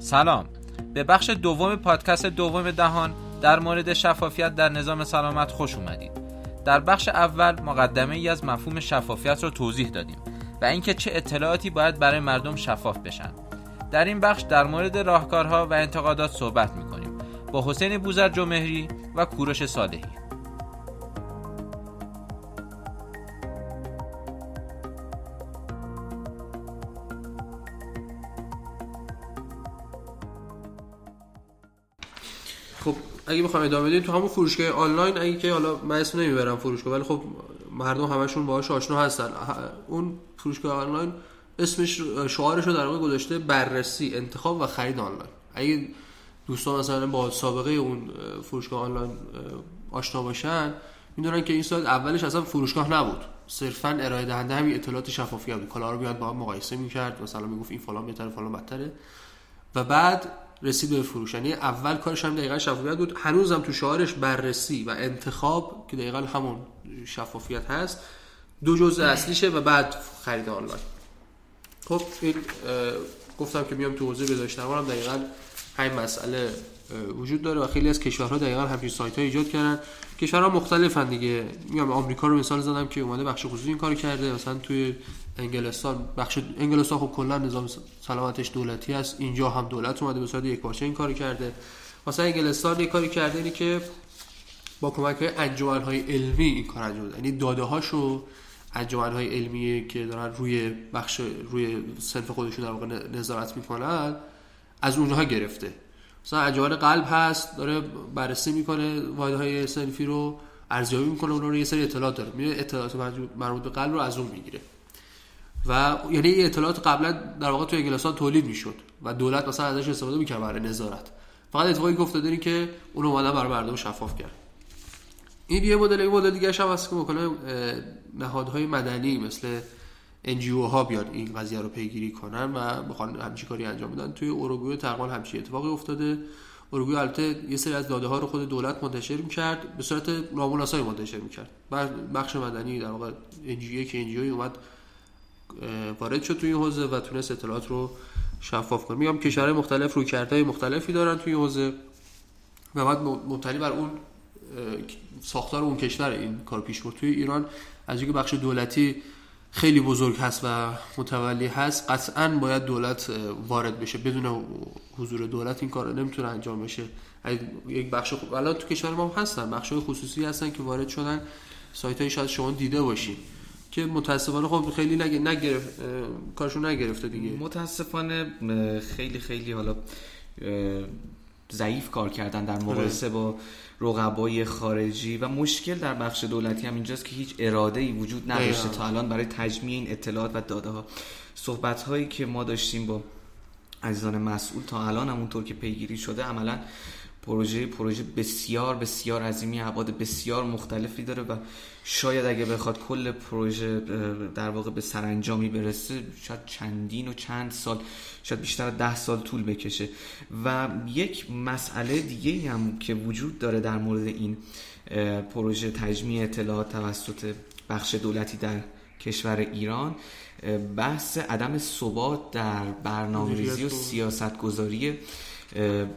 سلام. به بخش دوم پادکست دوم دهان در مورد شفافیت در نظام سلامت خوش اومدید. در بخش اول مقدمه ای از مفهوم شفافیت را توضیح دادیم و اینکه چه اطلاعاتی باید برای مردم شفاف بشن. در این بخش در مورد راهکارها و انتقادات صحبت می‌کنیم. با حسین بوزر جمهری و کوروش صالحی. اگه بخوام ادامه بدیم تو همون فروشگاه آنلاین اگه که حالا من اسم نمی‌برم فروشگاه ولی خب مردم همشون باهاش آشنا هستن. اون فروشگاه آنلاین اسمش شعارش رو در واقع گذاشته بررسی انتخاب و خرید آنلاین. اگه دوستان مثلا با سابقه اون فروشگاه آنلاین آشنا باشن می‌دونن که این سایت اولش اصلا فروشگاه نبود. صرفا ارائه دهنده همین اطلاعات شفافی بود. کالا رو بیاد با هم مقایسه می‌کرد مثلا می‌گفت این فلان بهتره فلان بدتره. و بعد رسید به فروش. یعنی اول کارش هم دقیقا شفافیت بود. هنوزم تو شعارش بررسی و انتخاب که دقیقا همون شفافیت هست دو جزء اصلیشه و بعد خرید آنلاین. خب این گفتم که میام تو حوزه درمان هم دقیقا همین مسئله وجود داره و خیلی از کشورها دقیقا همچین سایت ها ایجاد کردن. کشورها مختلفن دیگه. میام آمریکا رو مثال زدم که اومده بخش خصوصی این کار کرده. مثلا توی انگلستان بخش انگلستان خب کلا نظام سلامتش دولتی است اینجا هم دولت اومده به صورت یک پارچه این کاری کرده. مثلا انگلستان یه کاری کرده اینه که با کمک انجمن های علمی این کار انجام داده یعنی داده هاشو انجمن های علمی که دارن روی بخش روی سنف خودشون در واقع نظارت می‌کنن از اونها گرفته. مثلا انجمن قلب هست داره بررسی می‌کنه های سنفی رو ارزیابی می‌کنه اون رو یه سری اطلاعات داره. میره اطلاعات مربوط به قلب رو از اون می‌گیره. و یعنی این اطلاعات قبلا در واقع تو انگلستان تولید می‌شد و دولت مثلا ازش استفاده می‌کرد برای نظارت. فقط اتفاقی که افتاده که اون اومدن برای مردم شفاف کرد این یه مدل این مدل دیگه هم هست که نهادهای مدنی مثل NGO ها بیاد این قضیه رو پیگیری کنن و بخوان همچی کاری انجام بدن. توی اوروگوئه تقریبا همچی اتفاقی افتاده. اوروگوئه البته یه سری از داده ها رو خود دولت منتشر می‌کرد به صورت نامناسبی منتشر می‌کرد. بخش مدنی در واقع NGO که NGO اومد وارد شد توی این حوزه و تونست اطلاعات رو شفاف کنه. میگم کشورهای مختلف روی کرده مختلفی دارن توی حوزه و بعد مبتنی بر اون ساختار اون کشور این کار پیش برد. توی ایران از اینکه بخش دولتی خیلی بزرگ هست و متولی هست. قطعا باید دولت وارد بشه. بدون حضور دولت این کار نمی‌تونه انجام بشه. یک بخش خوب الان تو کشور ما هستن. بخش خصوصی هستن که وارد شدن. سایت های شاید شما دیده باشید که متاسفانه خب خیلی نگ... نگرفت کارشون نگرفته دیگه. متاسفانه خیلی خیلی حالا ضعیف کار کردن در مقایسه با رقبای خارجی و مشکل در بخش دولتی هم اینجاست که هیچ اراده ای وجود نداشته تا الان برای تجمیع این اطلاعات و داده ها صحبت هایی که ما داشتیم با عزیزان مسئول تا الان همونطور که پیگیری شده عملا پروژه پروژه بسیار بسیار عظیمی ابعاد بسیار مختلفی داره و شاید اگه بخواد کل پروژه در واقع به سرانجامی برسه شاید چندین و چند سال شاید بیشتر ده سال طول بکشه. و یک مسئله دیگه هم که وجود داره در مورد این پروژه تجمیع اطلاعات توسط بخش دولتی در کشور ایران بحث عدم ثبات در برنامه‌ریزی و سیاست گذاری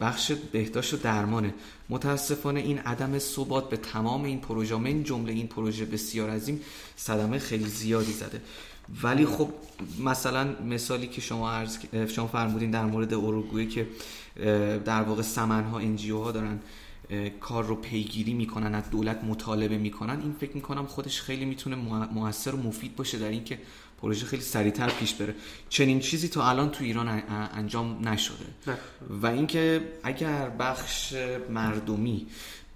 بخش بهداشت و درمانه. متاسفانه این عدم ثبات به تمام این پروژه من جمله این پروژه بسیار عظیم صدمه خیلی زیادی زده. ولی خب مثلا مثالی که شما عرض شما فرمودین در مورد اوروگوئه که در واقع سمن ها انجیو ها دارن کار رو پیگیری می‌کنن از دولت مطالبه می‌کنن. این فکر می‌کنم خودش خیلی می‌تونه موثر و مفید باشه در اینکه پروژه خیلی سریعتر پیش بره. چنین چیزی تا الان تو ایران انجام نشده. و اینکه اگر بخش مردمی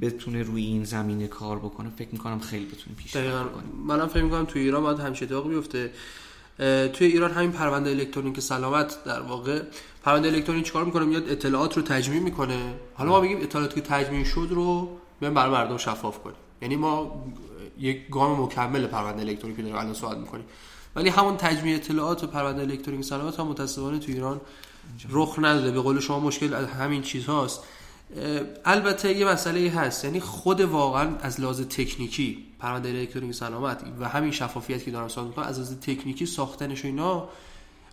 بتونه روی این زمینه کار بکنه فکر می‌کنم خیلی بتونه پیش بره. منم فکر می‌کنم تو ایران باید همچه اتفاقی بیفته. توی ایران همین پرونده الکترونیک سلامت در واقع. پرونده الکترونیک چیکار می‌کنه؟ میاد اطلاعات رو تجمیع می‌کنه. حالا ما میگیم اطلاعاتی که تجمیع شد رو بیان برای مردم شفاف کنیم. یعنی ما یک گام مکمل پرونده الکترونیکی داریم. الان صحبت می‌کنیم. ولی همون تجمیع اطلاعات و پرونده الکترونیک سلامت هم متاسفانه تو ایران رخ نداده. به قول شما مشکل از همین چیزهاست البته یه مسئله هست. یعنی خود واقعا از لحاظ تکنیکی پرونده الکترونیک سلامت و همین شفافیت که دارم صحبت از لحاظ تکنیکی ساختنش و اینا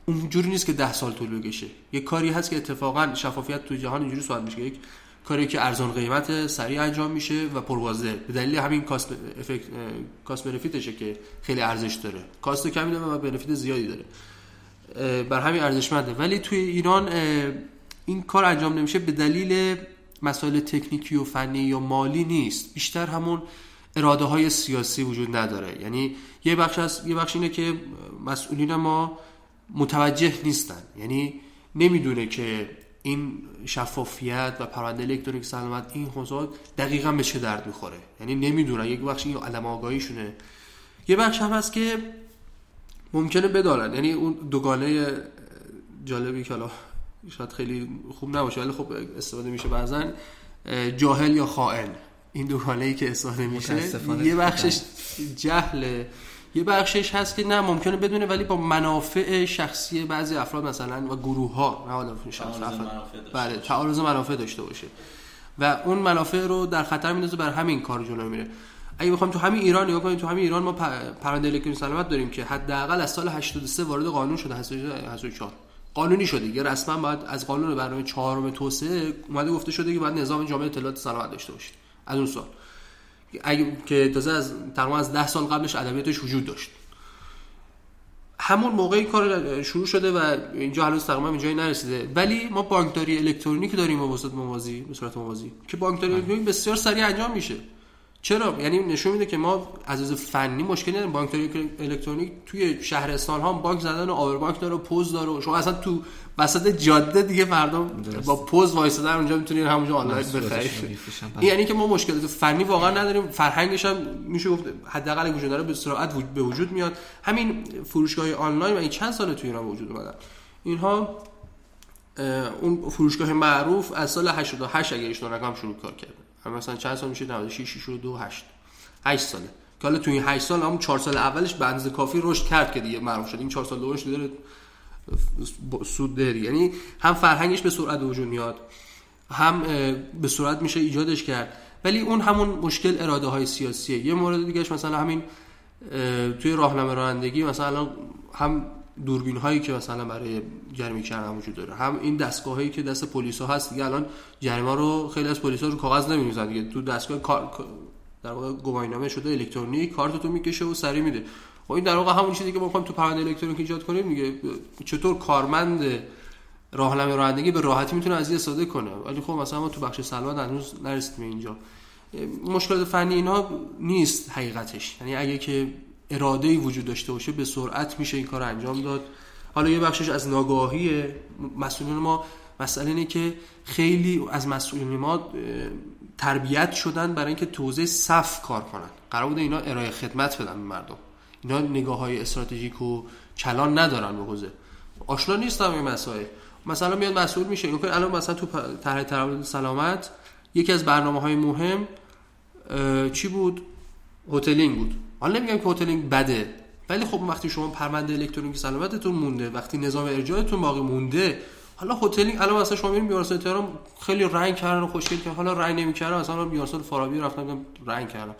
اونجوری نیست که ده سال طول بکشه. یک کاری هست که اتفاقا شفافیت تو جهان اینجوری صورت میشه. یک کاری که ارزان قیمت سریع انجام میشه و پروازه به دلیل همین کاست افکت کاست بنفیتشه که خیلی ارزش داره. کاست کمی داره و بنفیت زیادی داره. بر همین ارزشمنده. ولی توی ایران این کار انجام نمیشه به دلیل مسائل تکنیکی و فنی یا مالی نیست. بیشتر همون اراده های سیاسی وجود نداره. یعنی یه بخش از یه بخش اینه که مسئولین ما متوجه نیستن. یعنی نمی‌دونه که این شفافیت و پرونده الکترونیک سلامت این حوزه دقیقا به چه درد می‌خوره؟ یعنی نمی‌دونن. یک بخش این علم آگاهیشونه. یه بخش هم هست که ممکنه بدارن. یعنی اون دوگانه جالبی که حالا شاید خیلی خوب نباشه ولی خب استفاده میشه بعضا جاهل یا خائن. این دوگانه ای که استفاده میشه یه بخشش جهل یه بخشش هست که نه ممکنه بدونه ولی با منافع شخصی بعضی افراد مثلا و گروه ها نه حالا شخص بله تعارض منافع داشته باشه. و اون منافع رو در خطر میندازه بر همین کار جلو میره. اگه بخوام تو همین ایران نگاه کنیم تو همین ایران ما پرونده الکترونیک سلامت داریم که حداقل از سال 83 وارد قانون شده 84 قانونی شده دیگه. رسما باید از قانون برنامه چهارم توسعه اومده گفته شده که باید نظام جامعه اطلاعات سلامت داشته باشید. از اون سال اگه که تازه از تقریبا از 10 سال قبلش ادبیاتش وجود داشت. همون موقع این کار شروع شده و اینجا هنوز تقریبا اینجایی نرسیده. ولی ما بانکداری الکترونیکی داریم به صورت موازی به صورت موازی که بانکداری بله. الکترونیک بسیار سریع انجام میشه. چرا؟ یعنی نشون میده که ما از از فنی مشکلی نداریم. بانکداری الکترونیک توی شهرستان ها بانک زدن و آور بانک داره و پوز داره و شما اصلا تو وسط جاده دیگه مردم با پوز وایسادن اونجا می‌تونین همونجا آنلاین بخرید این یعنی که ما مشکلات فنی واقعا نداریم. فرهنگش هم میشه گفت حداقل وجود داره به سرعت به وجود میاد. همین فروشگاه آنلاین و این چند سال تو ایران وجود اومدن. اینها اون فروشگاه معروف از سال 88 اگه اشتباه نکنم شروع کار کرده. مثلا چند سال میشه؟ 96 6 2 8 8 ساله. که حالا تو این 8 سال همون 4 سال اولش به کافی رشد کرد که دیگه معروف شد. این 4 سال دومش داره سود داری یعنی هم فرهنگش به سرعت وجود میاد هم به سرعت میشه ایجادش کرد. ولی اون همون مشکل اراده های سیاسیه. یه مورد دیگهش مثلا همین توی راهنمای رانندگی مثلا هم دوربین هایی که مثلا برای جریمه کردن وجود داره هم این دستگاه هایی که دست پلیس ها هست دیگه. الان جریمه رو خیلی از پلیس ها رو کاغذ نمی‌نویسن دیگه. تو دستگاه کار در واقع گواهینامه شده الکترونیک کارت تو می‌کشه و سری میده. و خب این در واقع همون چیزی که ما می‌خوایم تو پرونده الکترونیک ایجاد کنیم دیگه چطور کارمند راهنمای رانندگی به راحتی می‌تونه از این استفاده کنه. ولی خب مثلا ما تو بخش سلامت هنوز نرسیدیم اینجا. مشکلات فنی اینا نیست حقیقتش. یعنی اگه که اراده ای وجود داشته باشه به سرعت میشه این کار انجام داد. حالا یه بخشش از ناگاهی مسئولین ما مسئله اینه که خیلی از مسئولین ما تربیت شدن برای اینکه توزیع صف کار کنن. قرار بوده اینا ارائه خدمت بدن به مردم. اینا نگاه های استراتژیک و کلان ندارن حوزه. آشنا نیستم این مسائل. مثلا میاد مسئول میشه. الان مثلا تو طرح سلامت یکی از برنامه های مهم چی بود؟ هتلینگ بود. حالا نمیگم که هتلینگ بده ولی خب وقتی شما پرونده الکترونیکی سلامتتون مونده وقتی نظام ارجاعتون باقی مونده حالا هتلینگ الان مثلا شما میرین بیمارستان تهران خیلی رنگ کردن و خوشگل که حالا رنگ نمی‌کردن مثلا بیمارستان فارابی رفتم رنگ کردم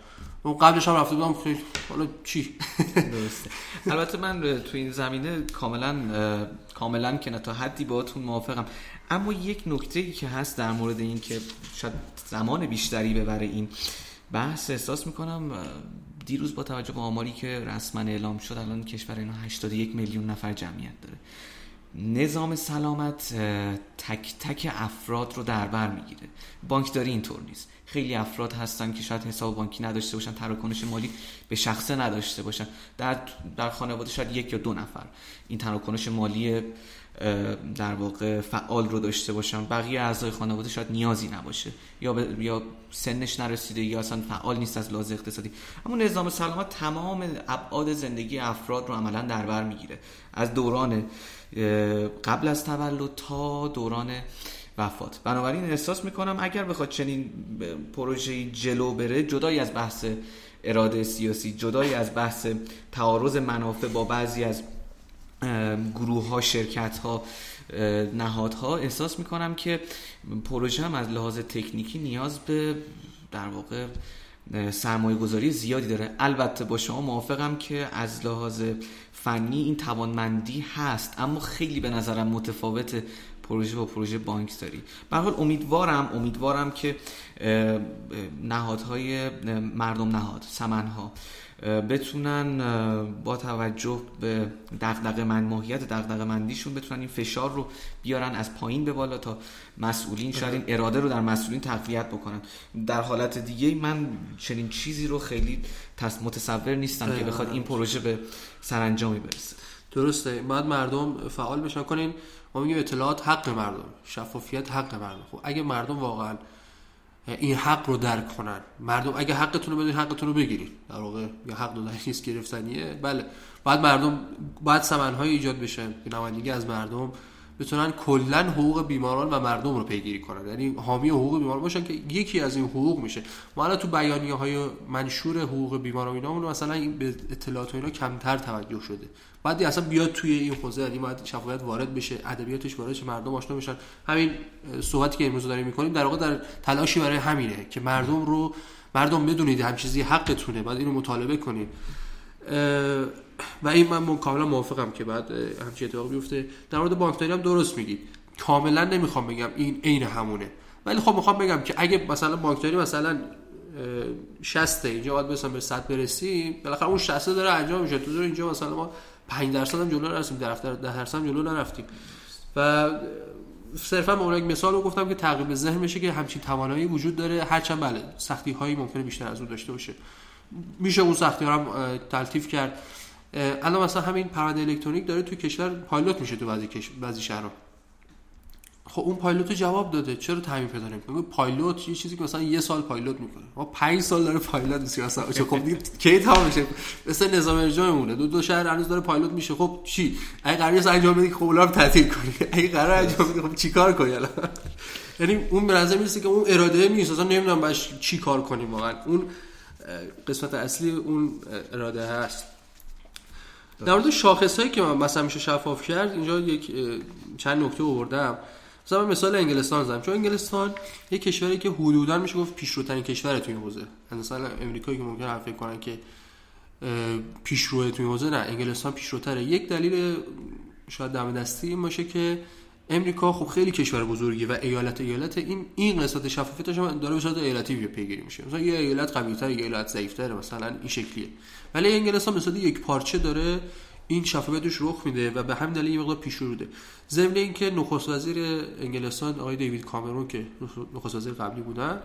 و قبلش هم رفته بودم خیلی. حالا چی؟ درسته. البته من تو این زمینه کاملا کاملا که تا حدی باهاتون موافقم. اما یک نکته که هست در مورد این که شاید زمان بیشتری ببره این بحث احساس می‌کنم دیروز با توجه به آماری که رسما اعلام شد الان کشور اینا 81 میلیون نفر جمعیت داره. نظام سلامت تک تک افراد رو در بر می‌گیره. بانکداری اینطور نیست. خیلی افراد هستن که شاید حساب بانکی نداشته باشن تراکنش مالی به شخصه نداشته باشن. در در خانواده شاید یک یا دو نفر این تراکنش مالی در واقع فعال رو داشته باشن. بقیه اعضای خانواده شاید نیازی نباشه. یا یا سنش نرسیده یا اصلا فعال نیست از لحاظ اقتصادی. اما نظام سلامت تمام ابعاد زندگی افراد رو عملا در بر می‌گیره. از دوران قبل از تولد تا دوران وفات. بنابراین احساس می‌کنم اگر بخواد چنین پروژه جلو بره جدای از بحث اراده سیاسی جدای از بحث تعارض منافع با بعضی از گروه ها شرکت ها نهادها احساس می‌کنم که پروژه هم از لحاظ تکنیکی نیاز به در واقع سرمایه گذاری زیادی داره. البته با شما موافقم که از لحاظ فنی این توانمندی هست اما خیلی به نظرم متفاوت پروژه با پروژه بانکداری به حال امیدوارم امیدوارم که نهادهای مردم نهاد سمنها بتونن با توجه به دغدغه من ماهیت دغدغه مندیشون بتونن این فشار رو بیارن از پایین به بالا تا مسئولین شاید این اراده رو در مسئولین تقویت بکنن. در حالت دیگه من چنین چیزی رو خیلی متصور نیستم که بخواد این پروژه به سرانجامی برسه. درسته. باید مردم فعال بشن. کنین ما میگیم اطلاعات حق مردم شفافیت حق مردم. خب اگه مردم واقعا این حق رو درک کنن مردم اگه حقتون رو بدین حقتون رو بگیرید در واقع یا حق دادن نیست گرفتنیه. بله. بعد مردم باید سمنهای ایجاد بشه. که نمایندگی از مردم بتونن کلا حقوق بیماران و مردم رو پیگیری کنن. یعنی حامی حقوق بیماران باشن که یکی از این حقوق میشه. ما الان تو بیانیه های منشور حقوق بیماران اینا مثلا به اطلاعات اینا کمتر توجه شده. بعد اصلا بیاد توی این حوزه یعنی باید شفافیت وارد بشه ادبیاتش وارد شه مردم آشنا بشن. همین صحبتی که امروز داریم می‌کنیم در واقع در تلاشی برای همینه که مردم رو مردم بدونید هم چیزی حقتونه بعد اینو مطالبه کنید. و این من کاملا موافقم که بعد همچین اتفاقی بیفته. در مورد بانکداری هم درست میگید. کاملا نمی‌خوام بگم این عین همونه. ولی خب می‌خوام بگم که اگه مثلا بانکداری مثلا 60 اینجا باید مثلا به 100 برسیم بالاخره اون 60 داره انجام میشه. تو اینجا مثلا ما 5 درصد هم جلو نرسیم در 10 درصد هم جلو نرفتیم. و صرفا به یک مثال رو گفتم که تعقیب ذهن بشه که همچین توانایی وجود داره. هرچند بله سختی هایی ممکنه بیشتر از اون داشته باشه. میشه اون سختی ها هم تلطیف کرد. الان مثلا همین پرونده الکترونیک داره تو کشور پایلوت میشه تو بعضی بعضی شهرها. خب اون پایلوت جواب داده. چرا تعمیم پیدا نمی‌کنه؟ پایلوت یه چیزی که مثلا یه سال پایلوت می‌کنه. ما 5 سال داره پایلوت میشه مثلا. چه خب دیگه کی تمام میشه؟ مثل نظام ارجاع میمونه دو دو شهر هنوز داره پایلوت میشه. خب چی؟ اگه قرار انجام بدی خب اولام تعطیل کنی. اگه قرار انجام بدی خب چیکار کنی الان؟ یعنی اون به نظر می‌رسه که اون اراده نیست. اصلا نمی‌دونم باش چی کار کنیم واقعا. اون قسمت اصلی اون اراده هست. در مورد شاخص هایی که مثلا میشه شفاف کرد اینجا یک چند نکته آوردم. مثلا مثال انگلستان زدم. چون انگلستان یک کشوری که حدودا میشه گفت پیشروترین کشور تو این حوزه مثلا امریکایی که ممکن فکر کنن که پیشرو تو این حوزه نه. انگلستان پیشروتره. یک دلیل شاید دم دستی باشه که امریکا خب خیلی کشور بزرگی و ایالت ایالت این این قسمت شفافیتش هم داره به صورت ایالتی پیگیری میشه. مثلا یه ایالت قوی‌تر یه ایالت ضعیف‌تر مثلا این شکلیه. ولی انگلستان مثلا یک پارچه داره این شفافیتش رخ میده و به همین دلیل یه مقدار پیش روده ضمن اینکه نخست وزیر انگلستان آقای دیوید کامرون که نخست وزیر قبلی بودن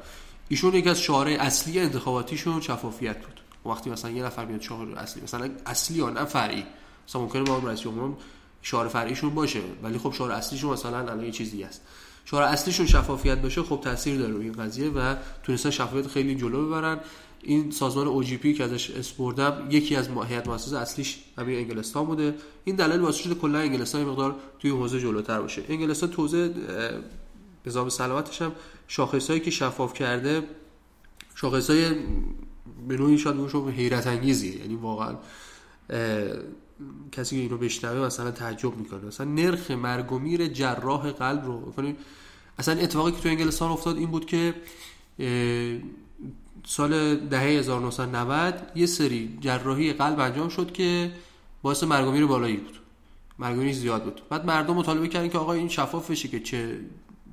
ایشون یکی از شعارهای اصلی انتخاباتیشون شفافیت بود. وقتی مثلا یه نفر میاد شعار اصلی مثلا اصلی نه فرعی. مثلا ممکنه با رئیس جمهور شعار فرعیشون باشه ولی خب شعار اصلیشون مثلا الان یه چیزی است شعار اصلیشون شفافیت باشه خب تاثیر داره روی این قضیه و تونستن شفافیت خیلی جلو ببرن. این سازمان اوجیپی که ازش اسپردم یکی از هیئت مؤسسه اصلیش همین انگلستان بوده. این دلیل واسه شده کلا انگلستان مقدار توی حوزه جلوتر باشه. انگلستان توزیع نظام سلامتش هم شاخصایی که شفاف کرده شاخصای به نوعی شاید حیرت انگیزی یعنی واقعا کسی که اینو بشنوه مثلا تعجب می‌کنه. مثلا نرخ مرگ و میر جراح قلب رو بکنید اصلا اتفاقی که تو انگلستان افتاد این بود که سال دهه 1990 یه سری جراحی قلب انجام شد که باعث مرگ و میر بالایی بود. مرگ و زیاد بود. بعد مردم مطالبه کردن که آقا این شفاف بشه که چه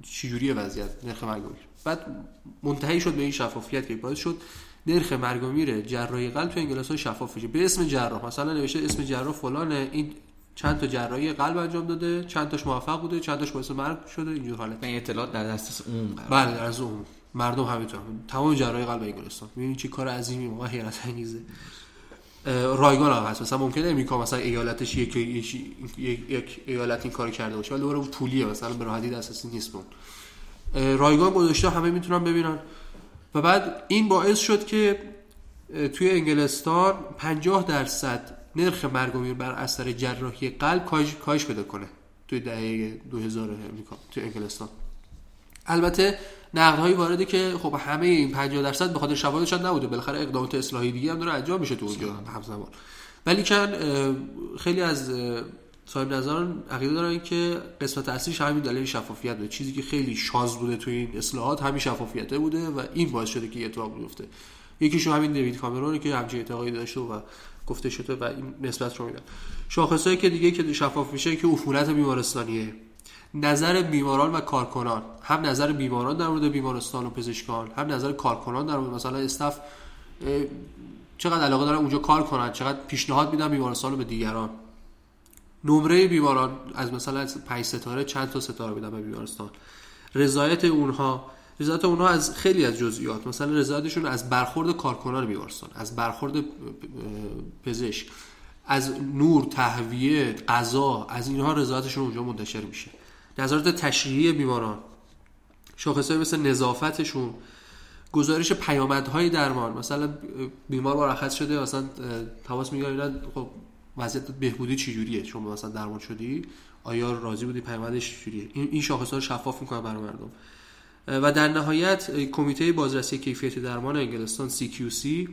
چجوری وضعیت نرخ مرگ و میر. بعد منتهی شد به این شفافیت که باعث شد. نرخ مرگ و میر جراحی قلب تو انگلستان شفاف بشه به اسم جراح. مثلا نوشته اسم جراح فلانه این چند تا جراحی قلب انجام داده چند تاش موفق بوده چند تاش باعث مرگ شده اینجور حالت. این اطلاعات در دسترس عموم بله در دسترس عموم مردم همینطور تمام جراحی قلب انگلستان. ببینید چه کار عظیمی ما حیرت انگیزه. رایگان هم هست. مثلا ممکنه امریکا مثلا ایالتش یک یک, یک ایالت این کار کرده باشه ولی دوباره پولیه. مثلا به راحتی دسترسی نیست اون. رایگان گذاشته همه می‌تونن ببینن. و بعد این باعث شد که توی انگلستان 50 درصد نرخ مرگ و میر بر اثر جراحی قلب کاهش پیدا کنه توی دهه 2000 امریکا توی انگلستان. البته نقدهایی وارده که خب همه این 50 درصد به خاطر شواهدش نبوده بالاخره اقدامات اصلاحی دیگه هم داره انجام میشه تو اونجا همزمان. ولی کن خیلی از صاحب نظران عقیده دارن که قسمت اصلیش همین دلیل شفافیت بوده چیزی که خیلی شاز بوده تو این اصلاحات همین شفافیته بوده و این باعث شده که اتفاق بیفته. یکیشون همین دیوید کامرونه که همچین اعتقادی داشته و گفته شده و این نسبت رو میدن شاخصایی که دیگه که شفاف میشه که عفونت بیمارستانیه. نظر بیماران و کارکنان. هم نظر بیماران در مورد بیمارستان و پزشکان هم نظر کارکنان در مورد مثلا استاف چقدر علاقه دارن اونجا کار کنن چقدر پیشنهاد میدن بیمارستان رو به دیگران. نمره بیماران از مثلا از 5 ستاره چند تا ستاره میدن به بیمارستان. رضایت اونها رضایت اونها از خیلی از جزئیات. مثلا رضایتشون از برخورد کارکنان بیمارستان از برخورد پزشک از نور تهویه غذا از اینها رضایتشون اونجا منتشر میشه. نظارت تشریحی بیماران شاخصهای مثل نظافتشون گزارش پیامدهای درمان. مثلا بیمار مرخص شده مثلا تماس می‌گیرن خب وضعیت بهبودی چجوریه؟ شما مثلا درمان شدی؟ آیا راضی بودی؟ پیامدش چجوریه؟ این این شاخص ها رو شفاف می‌کنه برای مردم. و در نهایت کمیته بازرسی کیفیت درمان انگلستان CQC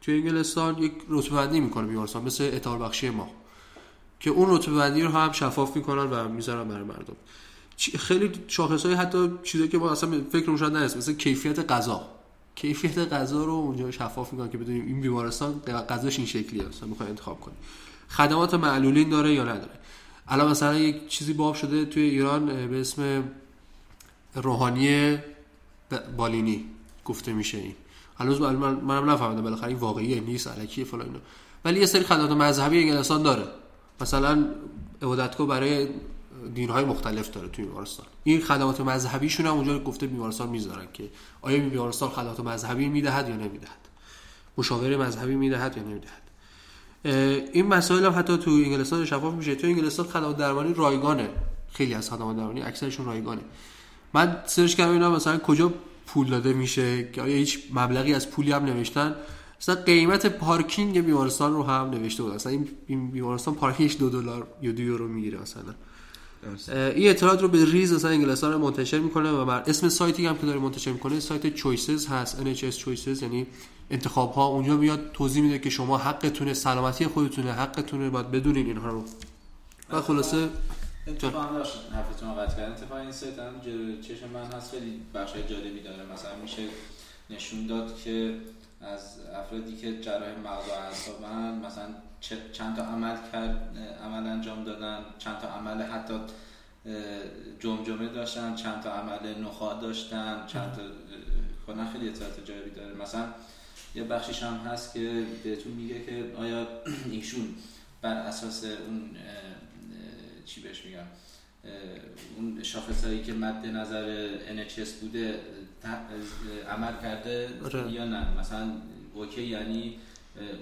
توی انگلستان یک رتبه بندی می‌کنه بیمارستان مثل اطار بخشی ما که اون رتبه بندی رو هم شفاف می‌کنن و می‌ذارن برای مردم. خیلی شاخص های حتی چیزایی که ما اصلا فکر شاید نرسیم مثل کیفیت غذا. کیفیت غذا رو اونجا شفاف می‌کنن که بدونیم این بیمارستان غذاش این شکلیه مثلا می‌خوای انتخاب کنی. خدمات معلولین داره یا نداره. الان مثلا یک چیزی باب شده توی ایران به اسم روحانی بالینی گفته میشه این. هنوز من منم نفهمیدم بالاخره این واقعیه نیست الکیه فلان اینا. ولی یه سری خدمات مذهبی انگلستان داره. مثلا عبادتگاه برای دینهای مختلف داره توی بیمارستان. این خدمات مذهبیشون هم اونجا گفته بیمارستان می‌ذارن که آیا بیمارستان خدمات مذهبی می‌دهد یا نمی‌دهد؟ مشاوره مذهبی می‌دهد یا نمی‌دهد؟ این مسائل هم حتی تو انگلستان شفاف میشه. تو انگلستان خدمات درمانی رایگانه. خیلی از خدمات درمانی اکثرشون رایگانه. من search کردم اینا مثلا کجا پول داده میشه که آیا هیچ مبلغی از پولی هم نوشتن. مثلا قیمت پارکینگ بیمارستان رو هم نوشته بود. مثلا این بیمارستان پارکینگش دو دلار یا دو یورو می‌گیره مثلا این اطلاعات رو به ریز مثلا انگلستان منتشر می‌کنه و بر اسم سایتی هم که داره منتشر می‌کنه سایت Choices هست NHS Choices یعنی انتخاب ها اونجا میاد توضیح میده که شما حقتونه سلامتی خودتونه حقتونه باید بدونین اینها رو. و خلاصه اتفاقا حرفتون قطع کردن. اتفاقا این سایت هم چشم من هست خیلی بخش جالبی داره. مثلا میشه نشون داد که از افرادی که جراح مغز و اعصابن مثلا چند تا عمل کرد عمل انجام دادن چند تا عمل حتی جمجمه داشتن چند تا عمل نخاع داشتن چند تا کلا خیلی اطلاعات جالبی داره. مثلا یه بخشیش هم هست که بهتون میگه که آیا ایشون بر اساس اون چی بهش میگم اون شاخص هایی که مد نظر NHS بوده عمل کرده آره. یا نه مثلا اوکی یعنی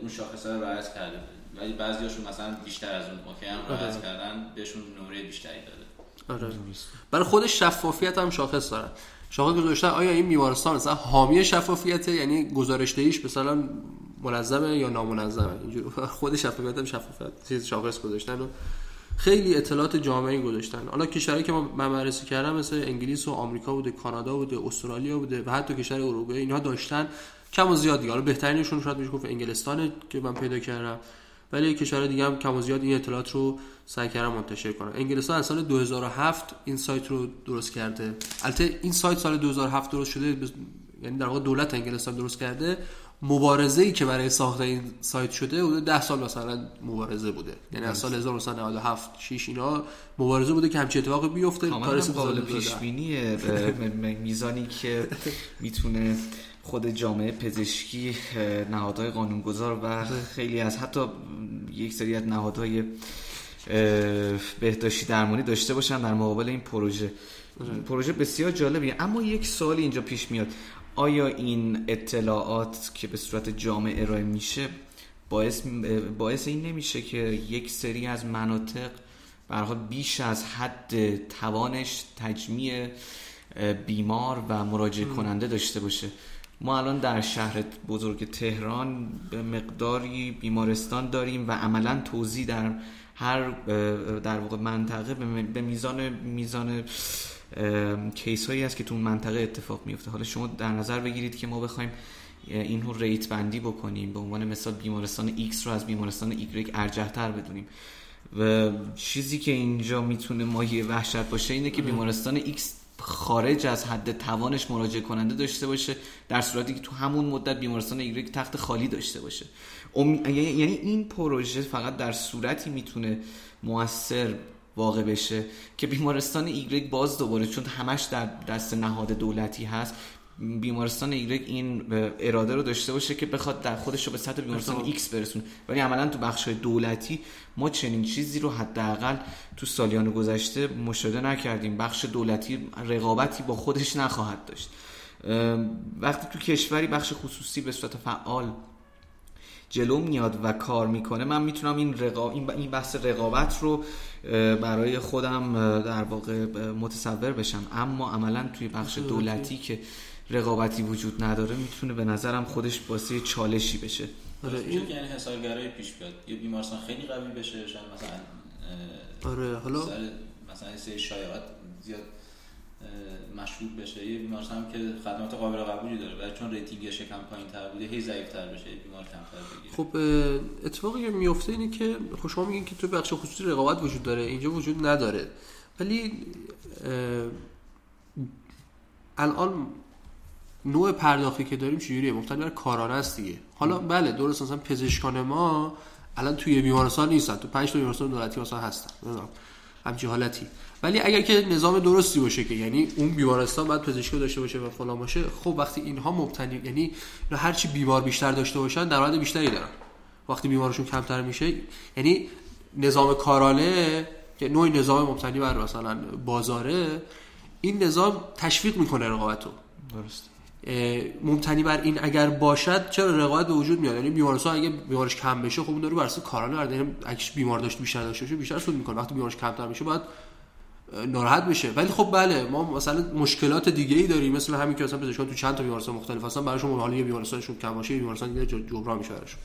اون شاخص ها رو رعایت کرده ولی بعضی هاشون مثلا بیشتر از اون اوکی هم رعایت آره. کردن بهشون نمره بیشتری داده آره. برای خودش شفافیت هم شاخص دارن شاخص گذاشتن آیا این بیمارستان مثلا حامی شفافیته؟ یعنی گزارش دهیش مثلا منظمه یا نامنظمه؟ اینجوری خود شفافیت هم شفافیت چیز شاخص گذاشتن و خیلی اطلاعات جامعی گذاشتن. حالا کشورهایی که من بررسی کردم مثل انگلیس و آمریکا بوده کانادا بوده استرالیا بوده و حتی کشور اروپایی اینها داشتن کم و زیاد دیگه. حالا بهترینشون شاید میشه گفت انگلستانه که من پیدا کردم. ولی کشور دیگه هم کم و زیاد این اطلاعات رو سعی کردن منتشر کنن. انگلستان از سال 2007 این سایت رو درست کرده. البته این سایت سال 2007 درست شده یعنی در واقع دولت انگلستان درست کرده. مبارزه ای که برای ساخت این سایت شده بوده 10 سال مثلا مبارزه بوده. یعنی از سال 1997 6 اینا مبارزه بوده که همچین اتفاقی بیفته. کار قابل پیش بینی میزانی که می‌تونه خود جامعه پزشکی نهادهای قانونگذار و خیلی از حتی یک سری از نهادهای بهداشتی درمانی داشته باشن در مقابل این پروژه. پروژه بسیار جالبیه اما یک سوالی اینجا پیش میاد. آیا این اطلاعات که به صورت جامع ارائه میشه باعث, باعث این نمیشه که یک سری از مناطق برای بیش از حد توانش تجمیع بیمار و مراجع کننده داشته باشه؟ ما الان در شهر بزرگ تهران به مقداری بیمارستان داریم و عملا توضیح در هر در واقع منطقه به میزان میزان کیس هایی هست که تو منطقه اتفاق میفته حالا شما در نظر بگیرید که ما بخوایم این رو ریت بندی بکنیم به عنوان مثال بیمارستان X رو از بیمارستان Y ارجح تر بدونیم. و چیزی که اینجا می‌تونه ماهی وحشت باشه اینه که بیمارستان X خارج از حد توانش مراجعه کننده داشته باشه در صورتی که تو همون مدت بیمارستان ایگرگ تخت خالی داشته باشه. یعنی-, یعنی این پروژه فقط در صورتی می‌تونه موثر واقع بشه که بیمارستان ایگرگ باز دوباره چون همش در دست نهاد دولتی هست. بیمارستان ایگرگ این اراده رو داشته باشه که بخواد در خودش رو به سطح بیمارستان ایکس برسونه. ولی عملا تو بخش دولتی ما چنین چیزی رو حداقل تو سالیان گذشته مشاهده نکردیم. بخش دولتی رقابتی با خودش نخواهد داشت. وقتی تو کشوری بخش خصوصی به صورت فعال جلو میاد و کار می‌کنه من می‌تونم این, رقا... این بحث رقابت رو برای خودم در واقع متصور بشم. اما عملا توی بخش دولتی که رقابتی وجود نداره می‌تونه به نظرم خودش باعث چالشی بشه. آره این یعنی حسارگرایی پیش بیاد؟ یه بیمارستان خیلی قوی بشه شاید مثلا آره حالا مثلا سه شایعات زیاد مشهود بشه. یه بیمارستان که خدمات قابل قبولی داره ولی چون ریتینگش کم پایین تر بوده هی ضعیف تر بشه بیمار کم خب اتفاقی که میفته اینه که خب شما میگین که تو بخش خصوصی رقابت وجود داره اینجا وجود نداره. ولی الان نوع پرداختی که داریم چجوریه؟ مبتنی بر کارانه است دیگه. حالا بله درست مثلا پزشکان ما الان توی بیمارستان نیستن. تو پنج تا بیمارستان دولتی مثلا هستن. همچین حالتی. ولی اگر که نظام درستی باشه که یعنی اون بیمارستان باید پزشکی داشته باشه و فلان باشه خب وقتی اینها مبتنی یعنی هر چی بیمار بیشتر داشته باشن درآمد بیشتری دارن. وقتی بیمارشون کمتر میشه یعنی نظام کارانه که نوع نظام مبتنی بر مثلا بازاره این نظام تشویق می‌کنه رقابت رو درست ممتنی بر این اگر باشد چرا رقابت به وجود میاد؟ یعنی بیمارستان اگه بیمارش کم بشه خب اون داره برسه کارانه برده یعنی اگه بیمار داشت بیشتر داشته باشه بیشتر سود می‌کنه. وقتی بیمارش کمتر میشه باید ناراحت بشه. ولی خب بله ما مثلا مشکلات دیگه ای داریم مثل همین که مثلا پزشکان تو چند تا بیمارستان مختلف هستن براشون حالا یه بیمارستانشون کم باشه بیمارستان دیگه جبران میشه براشون.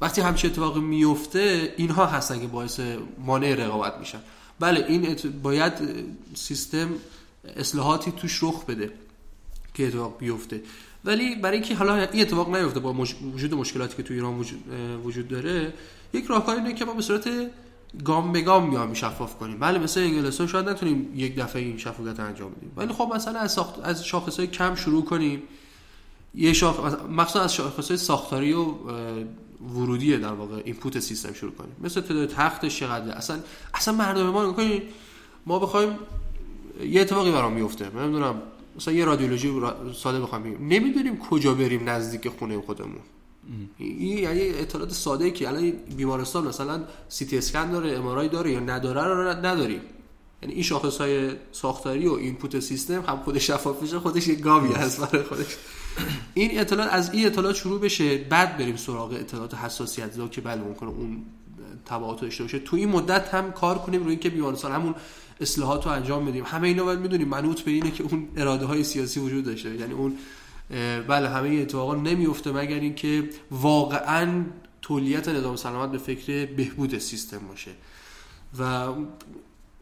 وقتی همچین اتفاقی میفته اینها هستن که باعث مانع رقابت میشن. بله این باید سیستم اصلاحاتی توش رخ بده. که اتفاق بیفته. ولی برای اینکه حالا این اتفاق نیفته با وجود مشکلاتی که تو ایران وجود, داره یک راهکار اینه که ما به صورت گام به گام بیام شفاف کنیم. بله مثل انگلستان شاید نتونیم یک دفعه این شفافیت انجام بدیم. ولی خب مثلا از ساخت از شاخص های کم شروع کنیم. یه شاخ مخصوصا از شاخص های ساختاری و ورودی در واقع اینپوت سیستم شروع کنیم. مثل تعداد تختش چقدر. اصلا اصلا مردم ما ما بخوایم یه اتفاقی برام میفته من نمی‌دونم. مثلا یه رادیولوژی ساده بخوام بگیم نمی‌دونیم کجا بریم نزدیک خونه خودمون. این یعنی اطلاعات ساده که الان بیمارستان مثلا سی تی اسکن داره ام داره یا نداره رو نداریم. یعنی این شاخص های ساختاری و اینپوت سیستم هم خودش شفاف میشه خودش یه گامی هست برای خودش. این اطلاعات از این اطلاعات شروع بشه بعد بریم سراغ اطلاعات حساسیت. زا که بله ممکنه اون تبعات داشته باشه. تو این مدت هم کار کنیم روی اینکه بیمارستان همون اصلاحات رو انجام بدیم. همه اینا باید می‌دونیم. منوط به اینه که اون اراده های سیاسی وجود داشته. یعنی اون بله همه اتفاقا نمیفته مگر اینکه واقعا تولیت نظام سلامت به فکر بهبود سیستم باشه. و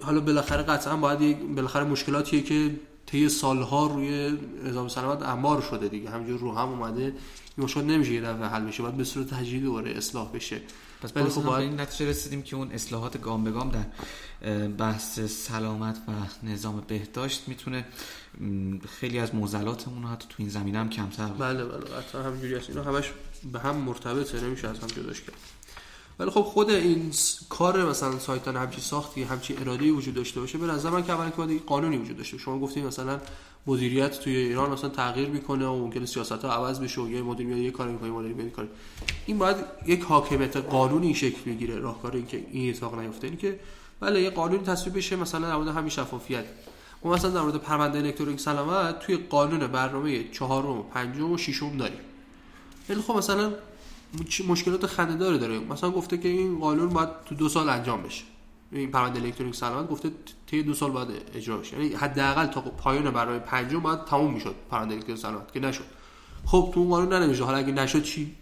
حالا بالاخره قطعا باید بالاخره مشکلاتیه که طی سالها روی نظام سلامت انبار شده دیگه. همینجور رو هم اومده. این مشکل نمیشه یه دفعه حل بشه. باید به صورت تجدیدی دوباره اصلاح بشه. پس ولی خب باید این نتیجه رسیدیم که اون اصلاحات گام به گام در بحث سلامت و نظام بهداشت می‌تونه خیلی از معضلاتمون حتی تو این زمینه هم کمتر بله بله حتی همینجوری هست اینا همش به هم مرتبطه نمیشه از هم جداش کرد. ولی خب خود این کار مثلا سایتان همچی ساختی همچی اراده وجود داشته باشه به نظر من که اولا که قانونی وجود داشته شما گفتید مثلا مدیریت توی ایران مثلا تغییر می‌کنه و ممکنه سیاست ها عوض بشه و یه مدیر میاد یه کاری می‌کنه مدیر میاد کاری. این باید یک حاکمیت قانونی شکل بگیره راهکار این که این اتفاق نیفته. این که بله یه قانونی تصویب بشه مثلا در مورد همین شفافیت. ما مثلا در مورد پرونده الکترونیک سلامت توی قانون برنامه چهارم پنجم و ششم داریم. ولی خب مثلا مشکلات خنده‌دار داره. مثلا گفته که این قانون باید تو دو سال انجام بشه. این پرونده الکترونیک سلامت گفته طی دو سال بعد اجرا بشه. یعنی حداقل تا پایان برنامه پنجم باید تموم می‌شد پرونده الکترونیک سلامت که نشد. خب تو اون قانون ننوشته. حالا اگه نشد چی؟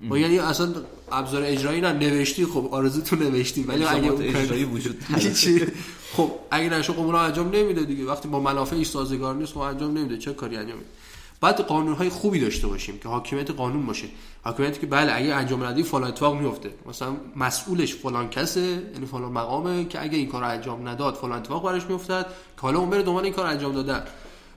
ما یعنی اصلا ابزار اجرایی نه نوشتی. خب آرزو تو نوشتی. ولی اگه اجرایی وجود چی؟ خب اگه نشد خب انجام نمیده دیگه. وقتی با منافعش سازگار نیست خب انجام نمیده. چه کاری انجام میده؟ بعد قانون های خوبی داشته باشیم که حاکمیت قانون باشه. حاکمیتی که بله اگه انجام ندی فلان اتفاق میفته مثلا مسئولش فلان کسه یعنی فلان مقامه که اگه این کار انجام نداد فلان اتفاق براش میافتد. که حالا اون بره دنبال این کار انجام دادن.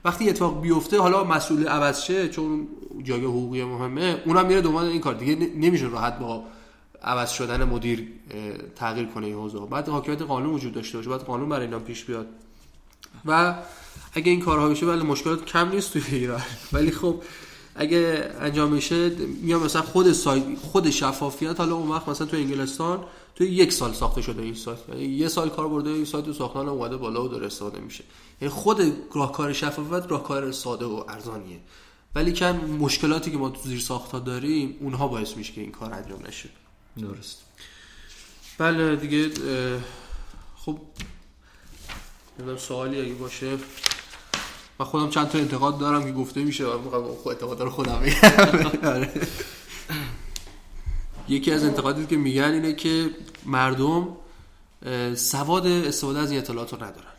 وقتی اتفاق بیفته حالا مسئول عوض شه چون جای حقوقی مهمه اونم میره دنبال این کار. دیگه نمیشه راحت با عوض شدن مدیر تغییر کنه این حوزه بعد حاکمیت قانون وجود داشته باشه. بعد قانون برای اینا پیش بیاد. و اگه این کارها بشه ولی مشکلات کم نیست توی ایران. ولی خب اگه انجام میشه میام مثلا خود سایت خود شفافیت حالا اون وقت مثلا تو انگلستان تو یک سال ساخته شده این سایت. یعنی یه سال کار برده این سایت رو ساختن اومده بالا و داره استفاده میشه. یعنی خود راهکار شفافیت راهکار ساده و ارزانیه. ولی کن مشکلاتی که ما تو زیر ساخت داریم اونها باعث میشه که این کار انجام نشه. درست. بله دیگه خب نمی‌دونم سوالی اگه باشه. و خودم چند تا انتقاد دارم که گفته میشه و خود اعتقاد رو خودم آره. یکی از انتقاداتی که میگن اینه که مردم سواد استفاده از این اطلاعات رو ندارن.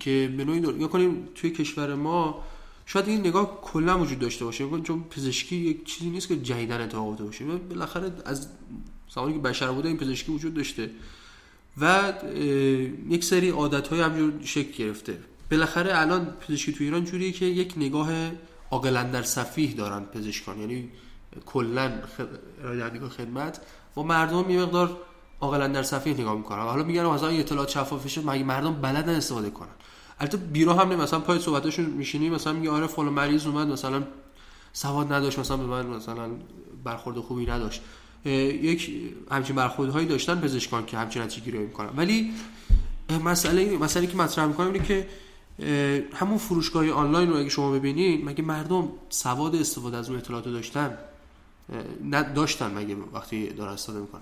که به نوعی کنیم توی کشور ما شاید این نگاه کلا وجود داشته باشه چون پزشکی یک چیزی نیست که جدیدن اتفاق افتاده باشه. بالاخره از زمانی که بشر بوده این پزشکی وجود داشته. و یک سری عادت های همجور شکل گرفته. بالاخره الان پزشکی تو ایران جوریه که یک نگاه عاقلان در صفیح دارن پزشکان. یعنی کلا خد... خدمت و مردم یه مقدار عاقلان در صفیح نگاه می‌کنن. حالا میگن مثلا اطلاعات شفاف شه مگه مردم بلدن استفاده کنن؟ البته بیرو هم نه مثلا پای صحبتاشون میشینی مثلا میگه آره فلان مریض اومد مثلا سواد نداشت مثلا به من مثلا برخورد خوبی نداشت. یک همچین برخوردهایی داشتن پزشکان که همچین نتیجه گیری می‌کنن ولی مسئله مسئله که مطرح می‌کنم اینه که همون فروشگاه آنلاین رو اگه شما ببینید مگه مردم سواد استفاده از اون اطلاعات داشتن؟ داشتن مگه وقتی دارن استفاده می‌کنن.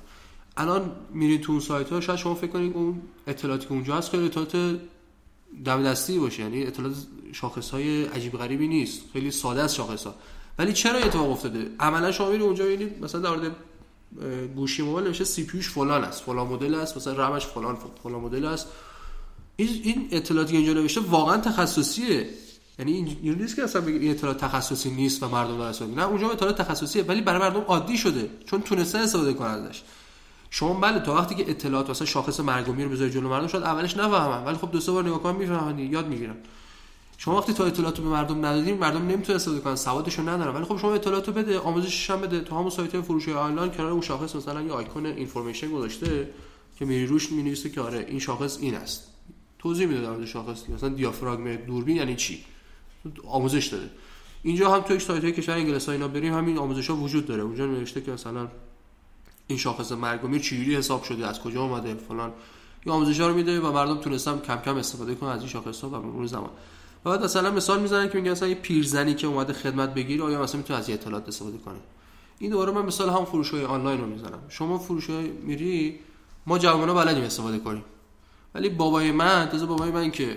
الان میرید تو اون سایت ها شاید شما فکر کنید اون اطلاعاتی که اونجا هست خیلی اطلاعات دم دستی باشه. یعنی اطلاعات شاخص های عجیب غریبی نیست. خیلی ساده از شاخص ها ولی چرا اتفاق افتاده؟ عملا شما میرید اونجا ببینید مثلا در گوشی موبایل نوشته سی پیوش فلان است. فلان مدل است مثلا رمش فلان فلان مدل است. این اطلاعاتی که اینجا نوشته واقعا تخصصیه. یعنی این نیست که اصلا این اطلاعات تخصصی نیست و مردم دارن نه اونجا اطلاعات تخصصیه ولی برای مردم عادی شده چون تونسته استفاده کنن ازش. شما بله تا وقتی که اطلاعات واسه شاخص مرگ و بذاری جلو مردم شاید اولش نفهمن ولی خب دو سه بار نگاه کنن می‌فهمن یاد می‌گیرن. شما وقتی تا اطلاعات رو به مردم ندادین مردم نمی‌تونه استفاده کنن سوادشو ندارن. ولی خب شما اطلاعات رو بده آموزشش هم بده. تو همون سایت فروش آنلاین کنار اون شاخص مثلا یه آیکون اینفورمیشن گذاشته که میری روش می‌نویسه که آره این شاخص این است. توضیح میده در مورد شاخص. مثلا دیافراگم دوربین یعنی چی؟ آموزش داده. اینجا هم تو سایت های کشور انگلیسی اینا بریم همین آموزش وجود داره. اونجا نوشته که مثلا این شاخص مرگ و میر چجوری حساب شده از کجا اومده فلان. این آموزش رو میده و مردم تونستم کم کم استفاده کنن از این شاخص ها و مرور زمان. بعد مثلا مثال می‌زنن که میگن مثلا یه پیرزنی که اومده خدمت بگیره آیا مثلا می‌تونه از این اطلاعات استفاده کنه؟ این دوباره من مثال هم فروش های آنلاین رو می‌زنم شما فروش های میری ما جوونا بلدیم استفاده کنیم. ولی بابای من تازه بابای من که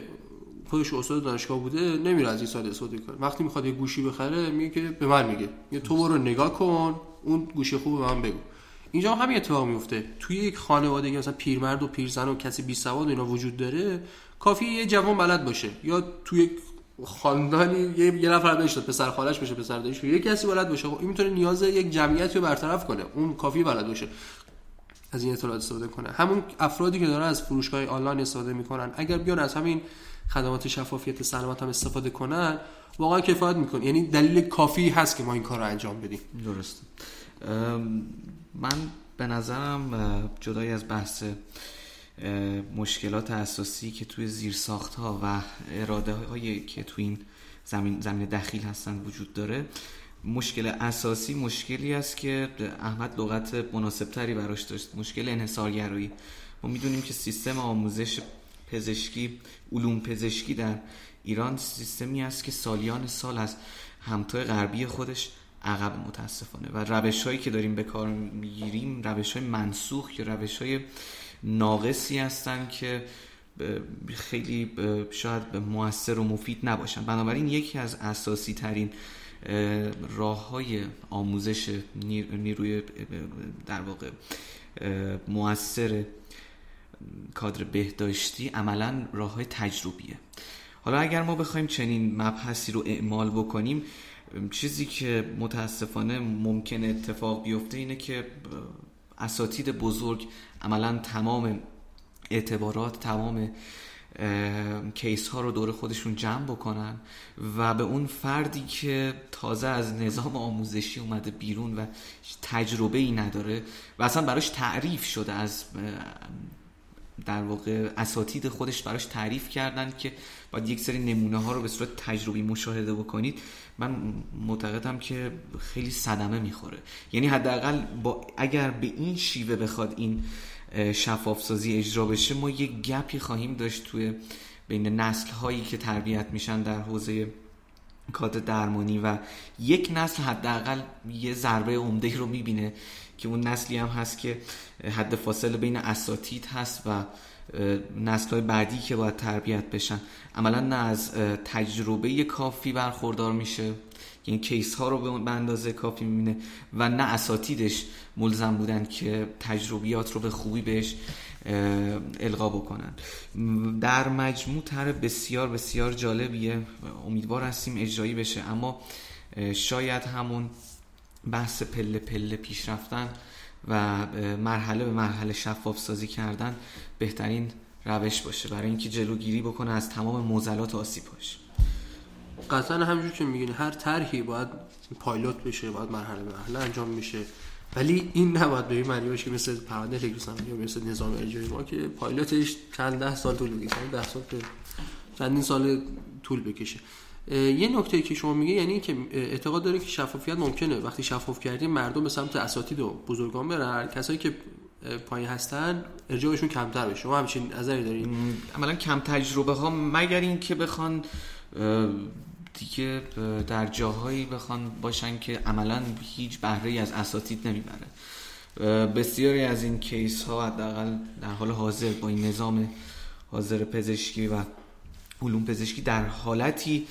خودش استاد دانشگاه بوده نمیره از این ساده استفاده کنه. وقتی می‌خواد یه گوشی بخره میگه که به من میگه. یه تو برو نگاه کن اون گوشی خوب به من بگو. اینجا همین اتفاق میفته توی یک خانواده مثلا پیرمرد و پیرزن و کسی بی سواد اینا وجود داره کافی یه جوان بلد باشه. یا توی خاندانی یه, یه نفر داشت پسر خالش بشه پسر دایش یه کسی بلد باشه. خب این می‌تونه نیاز یک جمعیت رو برطرف کنه. اون کافی بلد باشه. از این اطلاعات استفاده کنه. همون افرادی که دارن از فروشگاه آنلاین استفاده می‌کنن اگر بیان از همین خدمات شفافیت سلامت هم استفاده کنن واقعا کفایت می‌کنه. یعنی دلیل کافی هست که ما این کار رو انجام بدیم. درست من به نظرم جدای از بحث مشکلات اساسی که توی زیرساخت ها و اراده هایی که توی این زمین, زمین دخیل هستن وجود داره مشکل اساسی مشکلی است که احمد لغت مناسبتری براش داشت. مشکل انحصارگرایی. ما می‌دونیم که سیستم آموزش پزشکی علوم پزشکی در ایران سیستمی است که سالیان سال از همتای غربی خودش عقب متاسفانه. و روش هایی که داریم به کار می‌گیریم روش های منسوخ یا روش های ناقصی هستن که خیلی شاید موثر و مفید نباشن. بنابراین یکی از اساسی ترین راه های آموزش نیروی در واقع موثر کادر بهداشتی عملا راه های تجربیه. حالا اگر ما بخوایم چنین مبحثی رو اعمال بکنیم چیزی که متاسفانه ممکن اتفاق بیفته اینه که اساتید بزرگ عملا تمام اعتبارات تمام کیس ها رو دور خودشون جمع بکنن و به اون فردی که تازه از نظام آموزشی اومده بیرون و تجربه ای نداره و اصلا براش تعریف شده از در واقع اساتید خودش براش تعریف کردن که باید یک سری نمونه ها رو به صورت تجربی مشاهده بکنید. من معتقدم که خیلی صدمه می‌خوره. یعنی حداقل با اگر به این شیوه بخواد این شفاف سازی اجرا بشه ما یک گپی خواهیم داشت توی بین نسل هایی که تربیت میشن در حوزه کادر درمانی و یک نسل حداقل یه ضربه عمده رو می‌بینه که اون نسلی هم هست که حد فاصله بین اساتید هست و نسل های بعدی که باید تربیت بشن. عملا نه از تجربه کافی برخوردار میشه یعنی کیس ها رو به اندازه کافی می‌بینه و نه اساتیدش ملزم بودن که تجربیات رو به خوبی بهش القا بکنن. در مجموع تر بسیار بسیار جالبیه. امیدوار هستیم اجرایی بشه. اما شاید همون بحث پله پله پیش رفتن و مرحله به مرحله شفاف سازی کردن بهترین روش باشه. برای اینکه جلوگیری بکنه از تمام موزلات آسیب باشه. قطعا همینجور که میگین هر طرحی باید پایلوت بشه باید مرحله به مرحله انجام میشه ولی این نباید به این معنی باشه که مثل پرونده تکنیسم یا مثل نظام اجرایی ما که پایلوتش چند ده سال طول بکشه ده سال چندین سال طول بکشه. یه نکته که شما میگه یعنی که اعتقاد داره که شفافیت ممکنه. وقتی شفاف کردیم مردم به سمت اساتید و بزرگان برن. کسایی که پایین هستن ارجاعشون کمتر بشه شما همچین نظری دارید؟ عملا کم تجربه ها مگر اینکه بخوان دیگه در جاهایی بخوان باشن که عملا هیچ بهره از اساتید نمی‌بره. بسیاری از این کیس ها حداقل در حال حاضر با این نظام حاضر پزشکی و علوم پزشکی در حالتی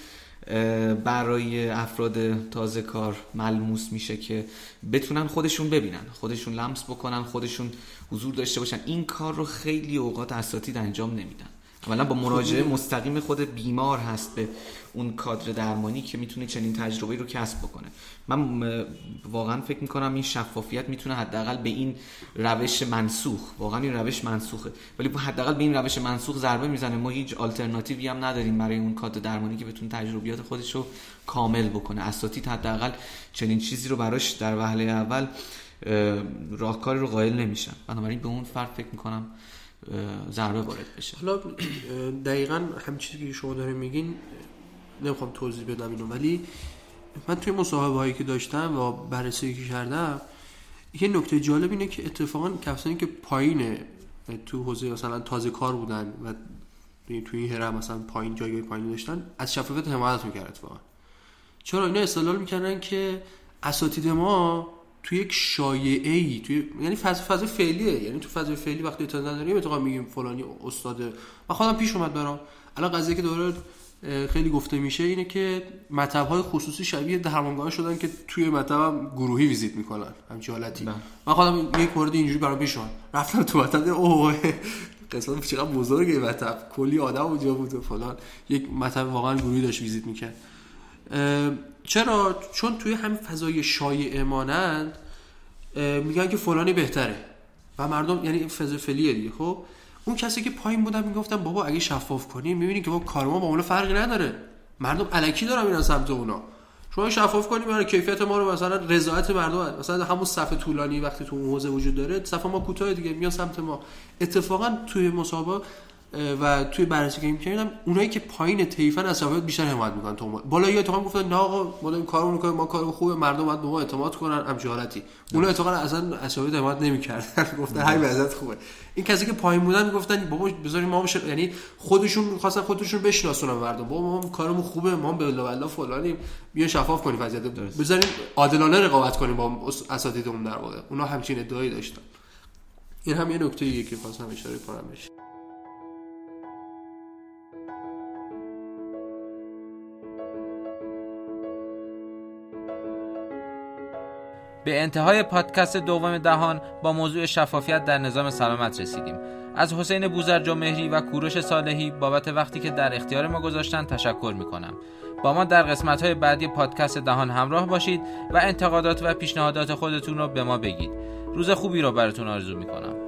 برای افراد تازه کار ملموس میشه که بتونن خودشون ببینن خودشون لمس بکنن خودشون حضور داشته باشن. این کار رو خیلی اوقات اساتید انجام نمیدن. اولا با مراجعه مستقیم خود بیمار هست به اون کادر درمانی که می‌تونه چنین تجربه رو کسب بکنه. من واقعا فکر می‌کنم این شفافیت می‌تونه حداقل به این روش منسوخ. واقعا این روش منسوخه. ولی حداقل به این روش منسوخ ضربه می‌زنه. ما هیچ آلترناتیوی هم نداریم برای اون کادر درمانی که بتونه تجربیات خودش رو کامل بکنه. اساتید حداقل چنین چیزی رو براش در وهله اول راهکاری رو قائل نمیشن. بنابراین به اون فرد فکر می‌کنم ضربه وارد بشه. حالا دقیقا همین چیزی که شما داره میگین نمی‌خوام توضیح بدم اینو ولی من توی مصاحبه هایی که داشتم و بررسی که کردم یه نکته جالب اینه که اتفاقا کسانی که پایین تو حوزه مثلا تازه کار بودن و توی این هرم مثلا پایین جایگاه پایین داشتن از شفافیت حمایت می‌کرد اتفاقا. چرا؟ اینا استدلال می‌کردن که اساتید ما توی یک شایعه ای توی یعنی فاز فاز فعلیه. یعنی تو فاز فعلی وقتی اطلاع نداریم اتفاقا میگیم فلانی استاد و خودم پیش اومد برام. الان قضیه که دوره خیلی گفته میشه اینه که مطب های خصوصی شبیه درمانگاه شدن که توی مطب گروهی ویزیت می‌کنن. همچین حالتی. بله. من خودم یک مورد اینجوری برام پیش اومد. رفتم تو مطب اوه قسمت چقدر بزرگه مطب. کلی آدم اونجا بود و فلان. یک مطب واقعا گروهی داشت ویزیت می‌کرد. چرا؟ چون توی همین فضای شایعه مانند میگن که فلانی بهتره. و مردم یعنی فضا فعلیه دیگه خب؟ اون کسی که پایین بودن می‌گفتن بابا اگه شفاف کنیم می‌بینی که با کار ما با اون فرقی نداره. مردم الکی دارن میرن سمت اونا. شما شفاف کنیم برای کیفیت ما رو مثلا رضایت مردم مثلا همون صف طولانی وقتی تو اون حوزه وجود داره صف ما کوتاه دیگه میان سمت ما. اتفاقا توی مسابقه و توی بررسی که می‌کردم اونایی که پایین تیفن از شفافیت بیشتر حمایت می‌کنن تو بالا یا اتفاقا گفتن نه آقا ما داریم کارو می‌کنیم ما کارو خوبه مردم باید به ما اعتماد کنن همچین حالتی اونا اتفاقا اصلا از شفافیت حمایت نمی‌کردن. گفتن های وضعیت خوبه. این کسی که پایین بودن می‌گفتن بابا بذاریم ما بشه. یعنی خودشون می‌خواستن خودشون بشناسونن مردم. بابا ما کارمون خوبه ما به الله فلانیم. بیا شفاف کنیم وضعیت. بذاریم عادلانه رقابت کنیم با اساتیدمون در واقع. اونا همچین ادعایی داشتن. این هم یه نکته که خواستم اشاره کنم بشه به انتهای پادکست دوم دهان با موضوع شفافیت در نظام سلامت رسیدیم. از حسین بوزرجمهری و کوروش صالحی بابت وقتی که در اختیار ما گذاشتن تشکر می‌کنم. با ما در قسمت های بعدی پادکست دهان همراه باشید و انتقادات و پیشنهادات خودتون رو به ما بگید. روز خوبی رو براتون آرزو می‌کنم.